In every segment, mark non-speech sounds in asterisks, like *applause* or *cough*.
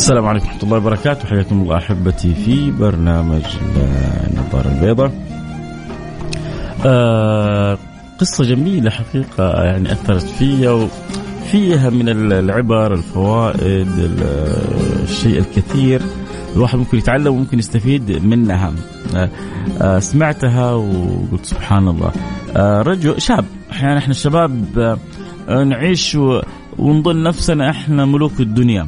السلام عليكم ورحمة الله وبركاته. حياكم الله أحبتي في برنامج النظارة البيضاء آه قصة جميلة حقيقة يعني أثرت فيا وفيها من العبر الفوائد الشيء الكثير. الواحد ممكن يتعلم وممكن يستفيد منها. آه آه سمعتها وقلت سبحان الله. آه رجل شاب أحيانا إحنا الشباب آه نعيش ونظن نفسنا إحنا ملوك الدنيا.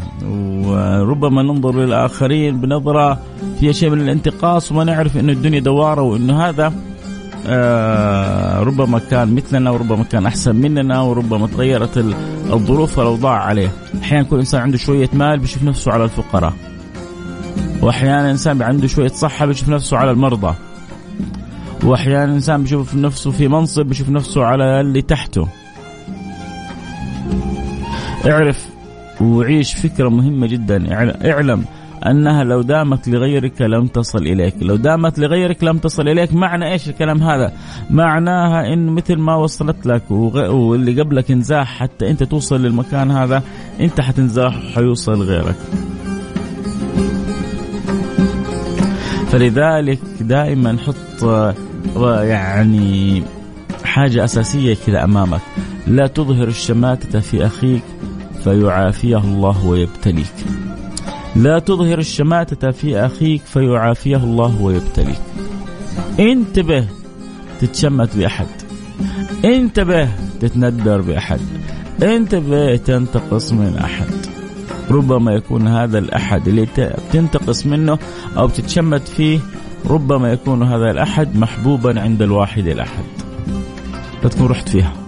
وربما ننظر للآخرين بنظرة فيها شيء من الانتقاص وما نعرف انه الدنيا دوارة وانه هذا آه ربما كان مثلنا وربما كان أحسن مننا وربما تغيرت الظروف والاوضاع عليه. أحيانا كل انسان عنده شوية مال بيشوف نفسه على الفقراء. واحيانا انسان عنده شوية صحة بيشوف نفسه على المرضى. واحيانا انسان بيشوف نفسه في منصب بيشوف نفسه على اللي تحته. اعرف وعيش فكرة مهمة جدا. اعلم أنها لو دامت لغيرك لم تصل إليك. لو دامت لغيرك لم تصل إليك معنى إيش الكلام هذا؟ معناها إن مثل ما وصلت لك واللي قبلك انزاح حتى أنت توصل للمكان هذا أنت حتنزاح وحيوصل غيرك. فلذلك دائما حط يعني حاجة أساسية كذا أمامك. لا تظهر الشماتة في أخيك فيعافيه الله ويبتليك. لا تظهر الشماتة في أخيك فيعافيه الله ويبتليك. انتبه تتشمت بأحد. انتبه تتندر بأحد. انتبه تنتقص من أحد. ربما يكون هذا الأحد اللي تنتقص منه أو تتشمت فيه ربما يكون هذا الأحد محبوبا عند الواحد الأحد. تكون رحت فيها.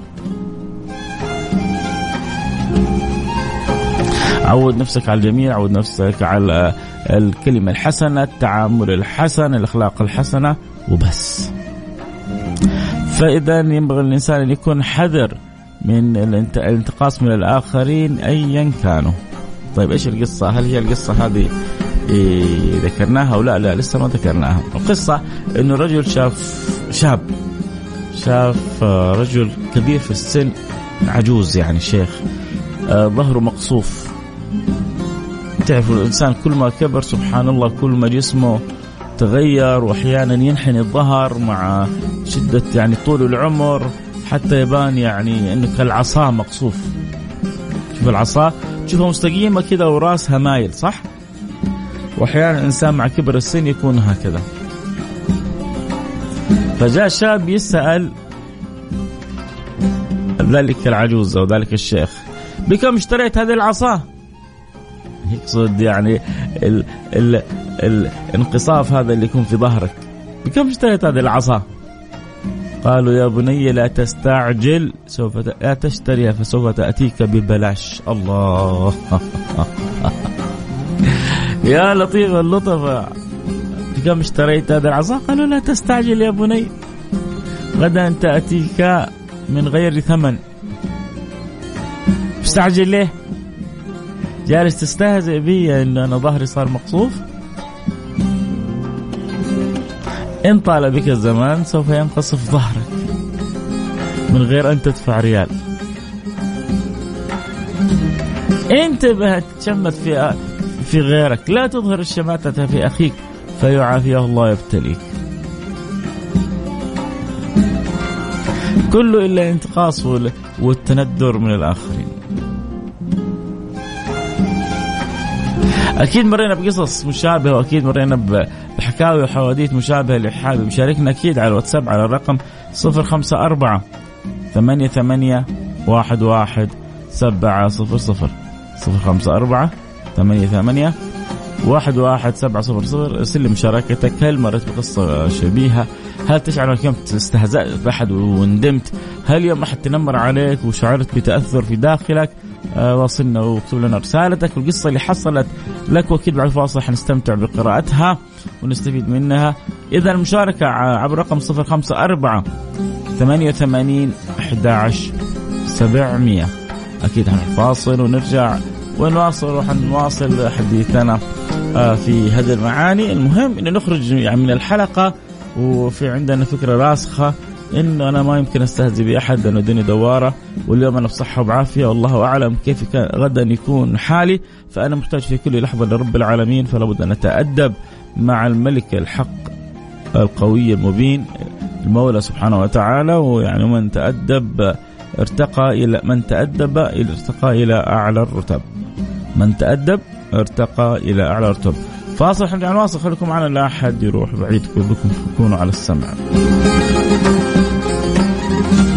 عود نفسك على الجميع عود نفسك على الكلمة الحسنة التعامل الحسن الأخلاق الحسنة وبس. فإذا ينبغي الإنسان أن يكون حذر من الانتقاص من الآخرين أيا كانوا. طيب إيش القصة؟ هل هي القصة هذه إيه ذكرناها ولا لا لسه ما ذكرناها. القصة أنه رجل شاف شاب شاف رجل كبير في السن عجوز يعني شيخ آه ظهره مقصوف. تعرف الإنسان كل ما كبر سبحان الله كل ما جسمه تغير وأحيانا ينحني الظهر مع شدة يعني طول العمر حتى يبان يعني انه كالعصا مقصوف شوف العصا تشوفها مستقيمة كذا وراسها مايل صح؟ وأحيانا الانسان مع كبر السن يكون هكذا فجاء شاب يسأل ذلك العجوز أو ذلك الشيخ بكم اشتريت هذه العصا؟ يقصد يعني ال ال الانقصاف هذا اللي يكون في ظهرك بكم اشتريت هذه العصا؟ قالوا يا بني لا تستعجل سوف لا تشتريها فسوف تأتيك ببلاش الله *laughs* يا لطيف اللطف بكم اشتريت هذه العصا؟ قالوا لا تستعجل يا بني غدا تأتيك من غير ثمن مستعجل ليه؟ جالس تستهزئ بي إن أنا ظهري صار مقصوف. إن طال بك الزمان سوف ينقصف ظهرك. من غير أن تدفع ريال. انتبه تشمت في في غيرك. لا تظهر الشماتة في أخيك فيعافيه الله يبتليك. كله إلا الانتقاص والتندر من الآخرين. أكيد مرينا بقصص مشابهة وأكيد مرينا بحكاوي وحواديت مشابهة اللي حابب يشاركنا أكيد على الواتساب على الرقم 054 ثمانية ثمانية واحد واحد سبعة صفر صفر. صفر خمسة أربعة ثمانية ثمانية واحد واحد سبعة صفر صفر. ارسل لي مشاركتك. هل مريت بقصة شبيهة؟ هل تشعر أنك يوم استهزأت بأحد وندمت؟ هل يوم أحد تنمر عليك وشعرت بتأثر في داخلك؟ واصلنا واكتب لنا رسالتك. والقصة اللي حصلت لك وأكيد بعد الفاصل حنستمتع بقراءتها ونستفيد منها. إذا المشاركة عبر رقم 054 88 11 700 أكيد حنفاصل ونرجع ونواصل وحنواصل حديثنا آه، في هذه المعاني. المهم أن نخرج يعني من الحلقة وفي عندنا فكرة راسخة إنه أنا ما يمكن أستهزئ بأحد لأنه الدنيا دوارة واليوم أنا بصحة وبعافية والله أعلم كيف كان غدا يكون حالي. فأنا محتاج في كل لحظة لرب العالمين فلا بد أن اتادب مع الملك الحق القوي المبين المولى سبحانه وتعالى. ويعني من تأدب ارتقى إلى من تأدب ارتقى إلى أعلى الرتب. من تأدب ارتقى إلى أعلى الرتب. فاصل حنرجع نواصل. خليكم معنا لا أحد يروح بعيد كلكم تكونوا على السمع. حياكم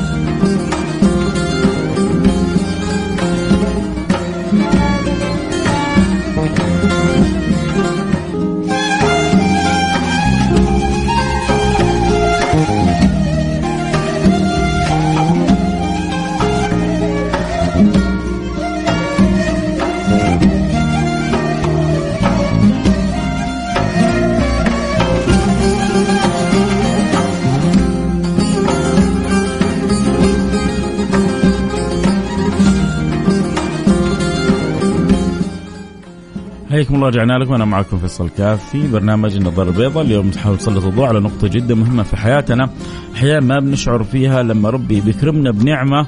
الله رجعنا لكم. أنا معكم فيصل كاف في برنامج النظاره البيضاء. اليوم نحاول نسلط الضوء على نقطة جدا مهمة في حياتنا. أحيانا ما بنشعر فيها لما ربي بيكرمنا بنعمة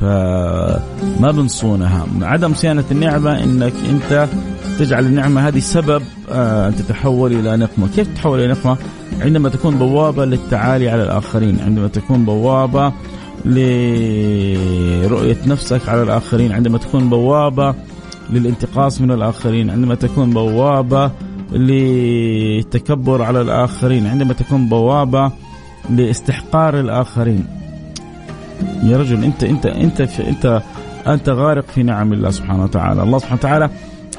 فما بنصونها. عدم صيانة النعمة إنك أنت تجعل النعمة هذه سبب آه، أن تتحول إلى نقمة، كيف تتحول إلى نقمة؟ عندما تكون بوابة للتعالي على الآخرين، عندما تكون بوابة لرؤية نفسك على الآخرين، عندما تكون بوابة للانتقاص من الآخرين. عندما تكون بوابة للتكبر على الآخرين عندما تكون بوابة لاستحقار الآخرين. يا رجل أنت أنت أنت في أنت أنت غارق في نعم الله سبحانه وتعالى. الله سبحانه وتعالى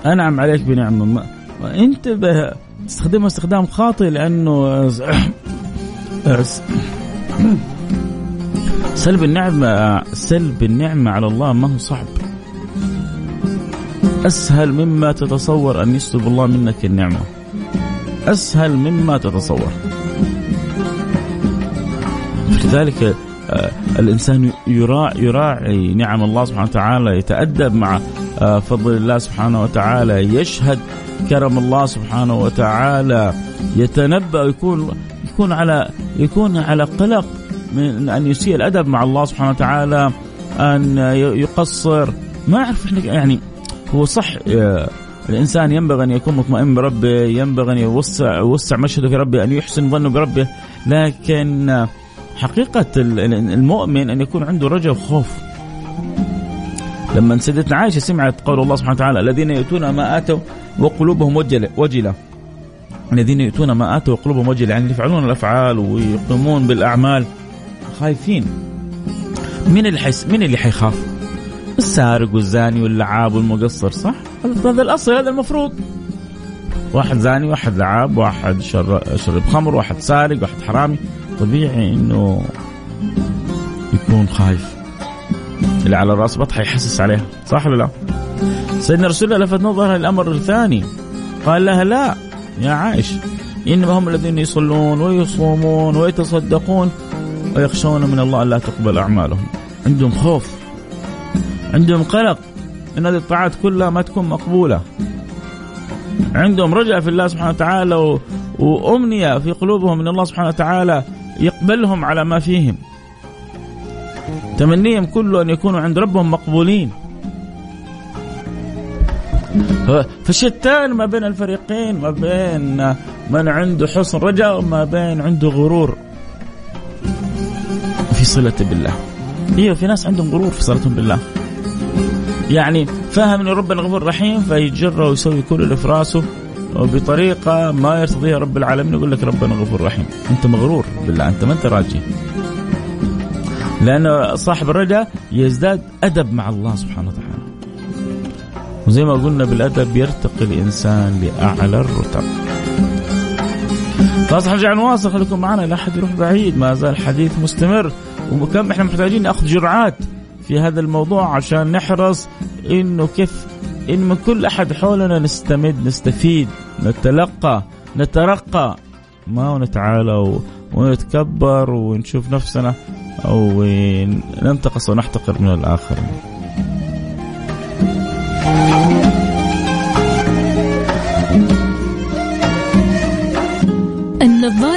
أنعم عليك بنعمة أنت تستخدمها استخدام خاطئ لأنه سلب النعمة سلب النعمة على الله ما هو صعب. أسهل مما تتصور أن يسلب الله منك النعمة. أسهل مما تتصور. لذلك آه، الإنسان يراعي, يراعي نعم الله سبحانه وتعالى يتأدب مع آه، فضل الله سبحانه وتعالى يشهد كرم الله سبحانه وتعالى يتنبأ يكون يكون على يكون على قلق من أن يسيء الأدب مع الله سبحانه وتعالى أن يقصر. ما أعرف يعني هو صح الإنسان ينبغي أن يكون مطمئن بربه ينبغي أن يوسع يوسع مشهده في ربه أن يحسن ظنه بربه لكن حقيقة المؤمن أن يكون عنده رجاء وخوف. لما سيدتنا عائشة سمعت قول الله سبحانه وتعالى الذين يؤتون ما آتوا وقلوبهم وجله وجلة. الذين يؤتون ما آتوا وقلوبهم وجلة يعني يفعلون الأفعال ويقومون بالأعمال خايفين. مين اللي حيس مين اللي حيخاف؟ السارق والزاني واللعاب والمقصر صح؟ هذا الأصل هذا المفروض. واحد زاني واحد لعاب واحد شرب خمر واحد سارق واحد حرامي. طبيعي إنه يكون خايف. اللي على راس بطحه يحسس عليها صح ولا لا؟ سيدنا رسول الله لفت نظرها الامر الثاني. قال لها لا يا عائش انما هم الذين يصلون ويصومون ويتصدقون ويخشون من الله الا تقبل أعمالهم. عندهم خوف. عندهم قلق إن هذه الطاعات كلها ما تكون مقبولة. عندهم رجاء في الله سبحانه وتعالى و... وأمنية في قلوبهم إن الله سبحانه وتعالى يقبلهم على ما فيهم. تمنيهم كله أن يكونوا عند ربهم مقبولين. فشتان ما بين الفريقين ما بين من عنده حسن رجاء وما بين عنده غرور. في صلة بالله. أيوه في ناس عندهم غرور في صلتهم بالله. يعني فهم إن ربنا غفور رحيم فيتجرى ويسوي كل اللي في راسه بطريقه ما يرتضيها رب العالمين يقول لك ربنا غفور رحيم. أنت مغرور بالله أنت ما أنت راجي. لأن صاحب الرجاء يزداد أدب مع الله سبحانه وتعالى. وزي ما قلنا بالأدب يرتقي الإنسان لأعلى الرتب. خلاص حنرجع نواصل خليكم معنا لا احد يروح بعيد. ما زال الحديث مستمر. وكم إحنا محتاجين نأخذ جرعات. في هذا الموضوع عشان نحرص إنه كيف إن من كل أحد حولنا نستمد نستفيد نتلقى نترقى ما نتعالى ونتكبر ونشوف نفسنا أو ننتقص ونحتقر من الآخرين.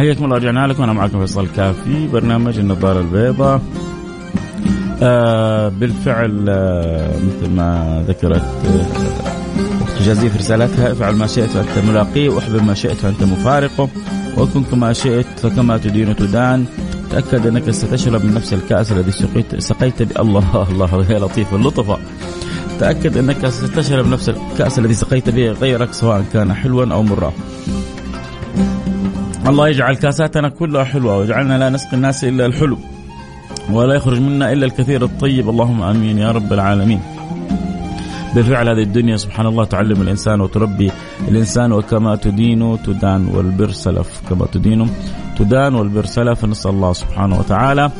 حياكم الله رجعنا لكم. أنا معكم فيصل كافي برنامج النظارة البيضاء. آه بالفعل آه مثل ما ذكرت آه جازية في رسالتها افعل ما شئت فانت ملاقيه واحبب ما شئت فانت مفارقه وكن كما شئت فكما تدين تدان تأكد أنك ستشرب من نفس الكأس الذي سقيت سقيت الله الله يا لطيف اللطفة. تأكد أنك ستشرب نفس الكأس الذي سقيت به غيرك سواء كان حلوا أو مرا الله يجعل كاساتنا كلها حلوة ويجعلنا لا نسقي الناس إلا الحلو ولا يخرج منا إلا الكثير الطيب. اللهم آمين يا رب العالمين. بالفعل هذه الدنيا سبحان الله تعلم الإنسان وتربي الإنسان وكما تدين تدان والبر سلف كما تدين تدان والبر سلف. نسأل الله سبحانه وتعالى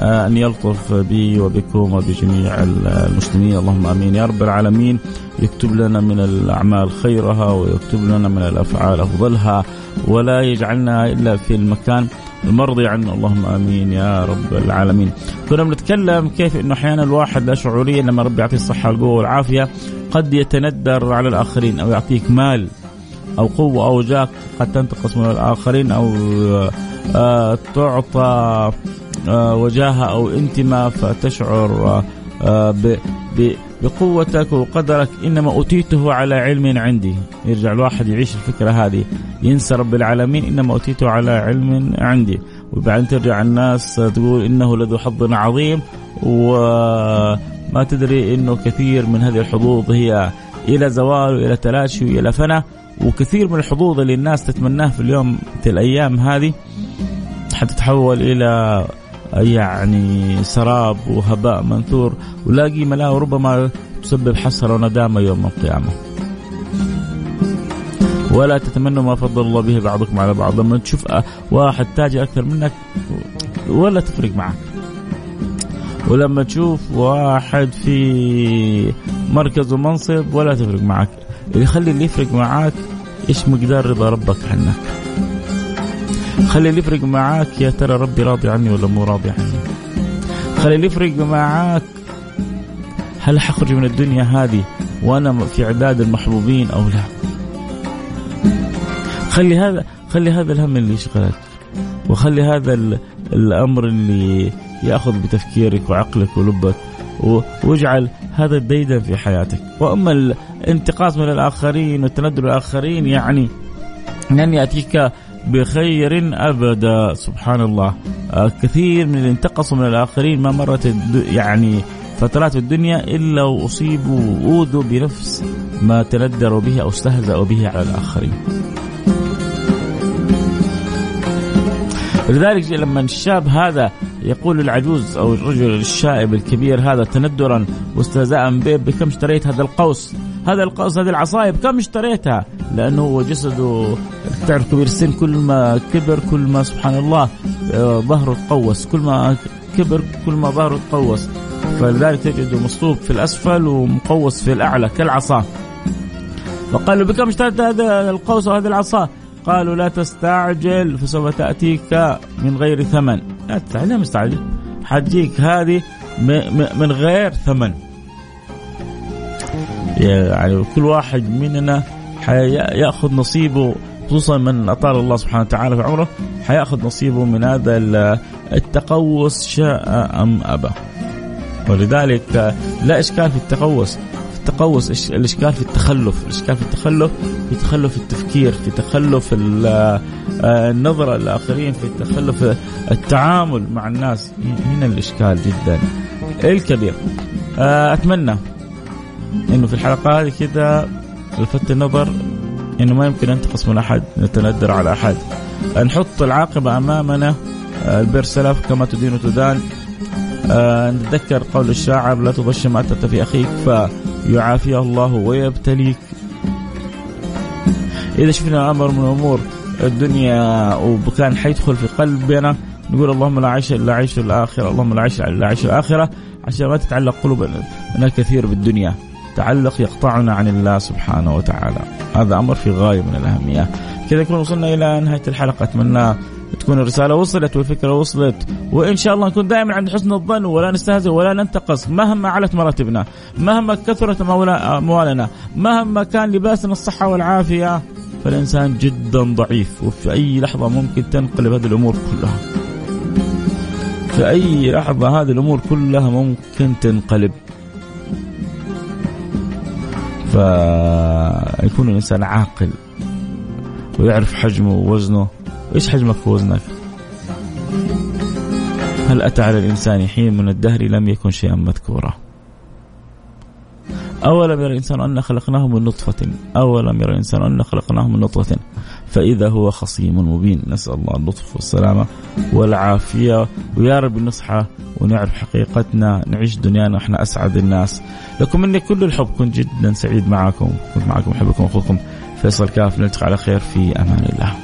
أن يلطف بي وبكم وبجميع المسلمين. اللهم آمين. يا رب العالمين يكتب لنا من الأعمال خيرها ويكتب لنا من الأفعال أفضلها ولا يجعلنا إلا في المكان المرضي عنه. اللهم آمين يا رب العالمين. كنا بنتكلم كيف إنه أحيانا الواحد لا شعوريا لما ربي يعطيه الصحة والقوة والعافية قد يتندر على الآخرين أو يعطيك مال أو قوة أو جاه قد تنتقص من الآخرين أو آه تعطى آه وجاهة أو انتماء فتشعر آه بقوتك وقدرك. إنما أوتيته على علم عندي. يرجع الواحد يعيش الفكرة هذه. ينسى رب العالمين إنما أوتيته على علم عندي. وبعدين ترجع الناس تقول إنه لذو حظ عظيم وما تدري إنه كثير من هذه الحظوظ هي إلى زوال وإلى تلاشي وإلى فناء وكثير من الحظوظ اللي الناس تتمناها في اليوم في الأيام هذه حتتحول إلى يعني سراب وهباء منثور ولا قيمه لها وربما تسبب حسرة وندامة يوم القيامة. ولا تتمنوا ما فضل الله به بعضكم على بعض. لما تشوف واحد تاجر أكثر منك ولا تفرق معك ولما تشوف واحد في مركز ومنصب ولا تفرق معك. اللي يخلي اللي يفرق معك إيش مقدار رضا ربك عنك؟ خلي اللي يفرق معاك يا ترى ربي راضي عني ولا مو راضي عني؟ خلي اللي يفرق معاك هل حخرج من الدنيا هذه وأنا في عداد المحبوبين أو لا؟ خلي هذا خلي هذا الهم اللي يشغلك وخلي هذا الأمر اللي يأخذ بتفكيرك وعقلك ولبك واجعل هذا الديدن في حياتك. وأما الانتقاص من الآخرين والتندر الآخرين يعني لن يأتيك بخير أبدا. سبحان الله آه، كثير من اللي انتقصوا من الآخرين ما مرت يعني فترات الدنيا إلا وأصيبوا وأوذوا بنفس ما تندروا به أو استهزأوا به على الآخرين. لذلك لما الشاب هذا يقول للعجوز أو الرجل الشائب الكبير هذا تندرا واستهزاء به بكم اشتريت هذا القوس؟ هذا القوس هذه العصايه بكم اشتريتها؟ لأنه هو جسده تعرف كبير السن كل ما كبر كل ما سبحان الله آه، ظهره تقوس. كل ما كبر كل ما ظهره تقوس. فلذلك تجده مصلوب في الأسفل ومقوس في الأعلى كالعصا. فقال له بكم اشتريت هذا القوس وهذه العصا؟ قالوا لا تستعجل فسوف تأتيك من غير ثمن. لا تستعجل مستعجل. حتجيك هذه من غير ثمن. يعني كل واحد مننا حياخذ نصيبه خصوصا من أطال الله سبحانه وتعالى في عمره حيأخذ نصيبه من هذا التقوس شاء أم أبى. ولذلك لا إشكال في التقوس. التقوس الإشكال في التخلف. الإشكال في التخلف في تخلف التفكير في تخلف آه، النظرة للاخرين في تخلف التعامل مع الناس. هنا الإشكال جدا. الكبير. آه، أتمنى إنه في الحلقة هذه كذا لفت النظر إنه ما يمكن ننتقص من احد نتندر على أحد. نحط العاقبة أمامنا آه، البر سلف كما تدين تدان آه نتذكر قول الشاعر لا تضش ما أتت في أخيك فيعافيه الله ويبتليك. إذا شفنا أمر من أمور الدنيا وكان حيدخل في قلبنا نقول اللهم لا عيش إلا عيش الآخرة، اللهم لا عيش إلا عيش الآخرة عشان ما تتعلق قلوبنا كثير بالدنيا. تعلق يقطعنا عن الله سبحانه وتعالى. هذا أمر في غاية من الأهمية. كذا نكون وصلنا إلى نهاية الحلقة أتمنى تكون الرسالة وصلت والفكرة وصلت وإن شاء الله نكون دائما عند حسن الظن ولا نستهزئ ولا ننتقص مهما علت مراتبنا مهما كثرت اموالنا مهما كان لباسنا الصحة والعافية فالإنسان جدا ضعيف وفي أي لحظة ممكن تنقلب هذه الأمور كلها. في أي لحظة هذه الأمور كلها ممكن تنقلب. فيكون الإنسان عاقل ويعرف حجمه ووزنه. إيش حجمك ووزنك هل أتى على الإنسان حين من الدهر لم يكن شيئا مذكورا؟ أولم يرى الإنسان أن خلقناه من نطفة؟ أولم يرى الإنسان أن خلقناه من نطفة؟ فإذا هو خصيم مبين. نسأل الله اللطف والسلامة والعافية. ويا رب نصحى ونعرف حقيقتنا نعيش دنيانا إحنا أسعد الناس. لكم مني كل الحب. كنت جدا سعيد معكم. كنت معكم أحبكم أخوكم فيصل كاف. نلتقي على خير في أمان الله.